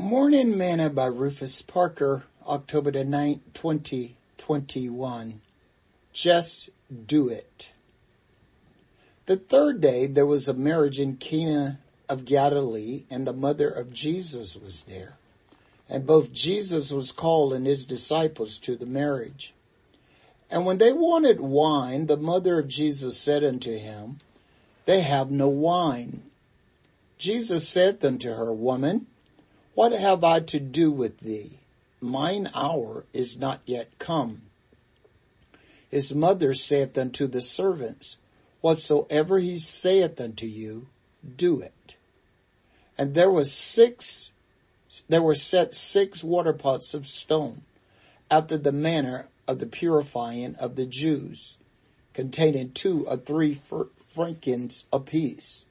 Morning Manna by Rufus Parker, October the 9th, 2021. Just do it. The third day there was a marriage in Cana of Galilee and the mother of Jesus was there. And both Jesus was called and his disciples to the marriage. And when they wanted wine, the mother of Jesus said unto him, They have no wine. Jesus said unto her, Woman, what have I to do with thee? Mine hour is not yet come. His mother saith unto the servants, Whatsoever he saith unto you, do it. And there was six, there were set six water pots of stone, after the manner of the purifying of the Jews, containing two or three firkins apiece.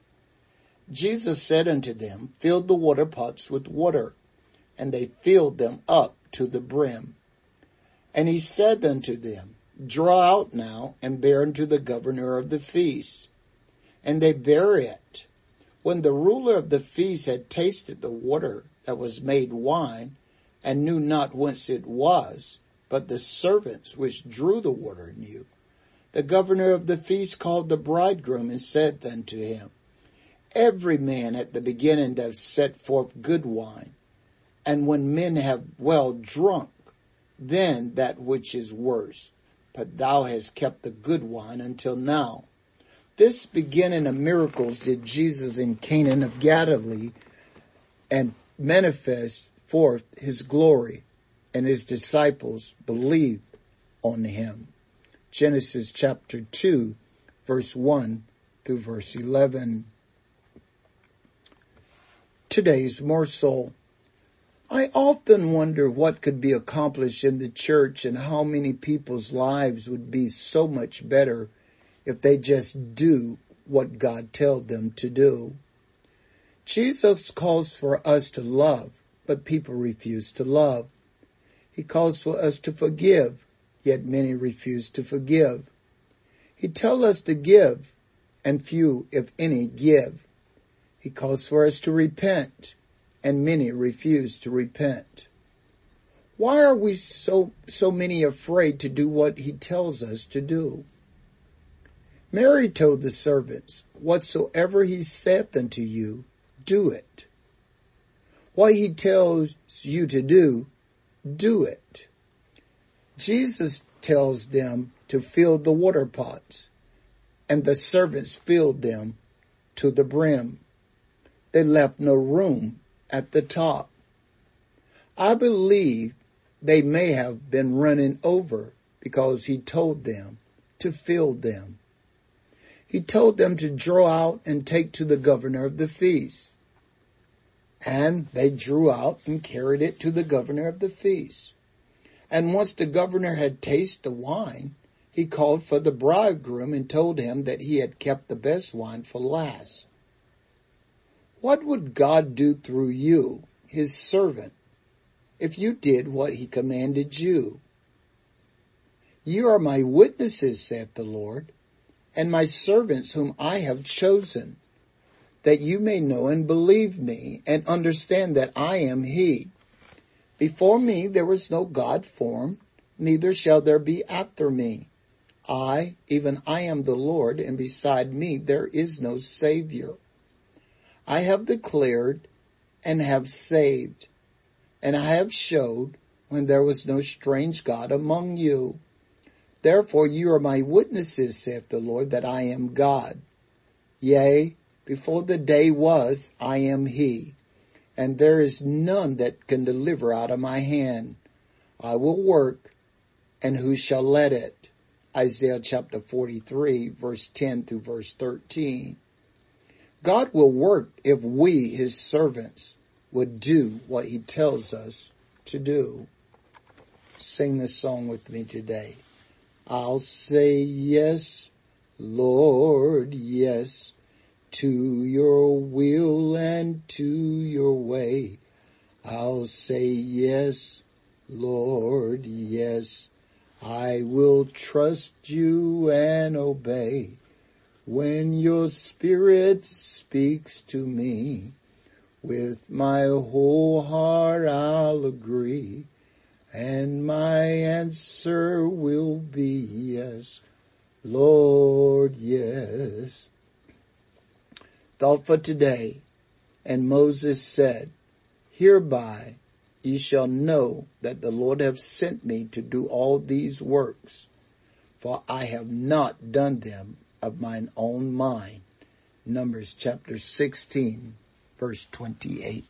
Jesus said unto them, Fill the water pots with water. And they filled them up to the brim. And he said unto them, Draw out now and bear unto the governor of the feast. And they bare it. When the ruler of the feast had tasted the water that was made wine, and knew not whence it was, but the servants which drew the water knew, the governor of the feast called the bridegroom and said unto him, Every man at the beginning doth set forth good wine, and when men have well drunk, then that which is worse. But thou hast kept the good wine until now. This beginning of miracles did Jesus in Cana of Galilee and manifest forth his glory and his disciples believed on him. Genesis chapter 2 verse 1 through verse 11 today's morsel. I often wonder what could be accomplished in the church and how many people's lives would be so much better if they just do what God tells them to do. Jesus calls for us to love, but people refuse to love. He calls for us to forgive, yet many refuse to forgive. He tells us to give, and few, if any, give. He calls for us to repent, and many refuse to repent. Why are we so, so many afraid to do what he tells us to do? Mary told the servants, whatsoever he saith unto you, do it. What he tells you to do, do it. Jesus tells them to fill the water pots, and the servants filled them to the brim. They left no room at the top. I believe they may have been running over because he told them to fill them. He told them to draw out and take to the governor of the feast. And they drew out and carried it to the governor of the feast. And once the governor had tasted the wine, he called for the bridegroom and told him that he had kept the best wine for last. What would God do through you, his servant, if you did what he commanded you? You are my witnesses, saith the Lord, and my servants whom I have chosen, that you may know and believe me and understand that I am he. Before me there was no God formed, neither shall there be after me. I, even I am the Lord, and beside me there is no Savior. I have declared and have saved, and I have showed when there was no strange God among you. Therefore you are my witnesses, saith the Lord, that I am God. Yea, before the day was, I am he, and there is none that can deliver out of my hand. I will work, and who shall let it? Isaiah chapter 43 verse 10 through verse 13. God will work if we, his servants, would do what he tells us to do. Sing this song with me today. I'll say yes, Lord, yes, to your will and to your way. I'll say yes, Lord, yes, I will trust you and obey. When your spirit speaks to me, With my whole heart I'll agree, and my answer will be yes, Lord, yes. Thought for today, and Moses said, Hereby ye shall know that the Lord hath sent me to do all these works, for I have not done them of mine own mind. Numbers chapter 16 verse 28.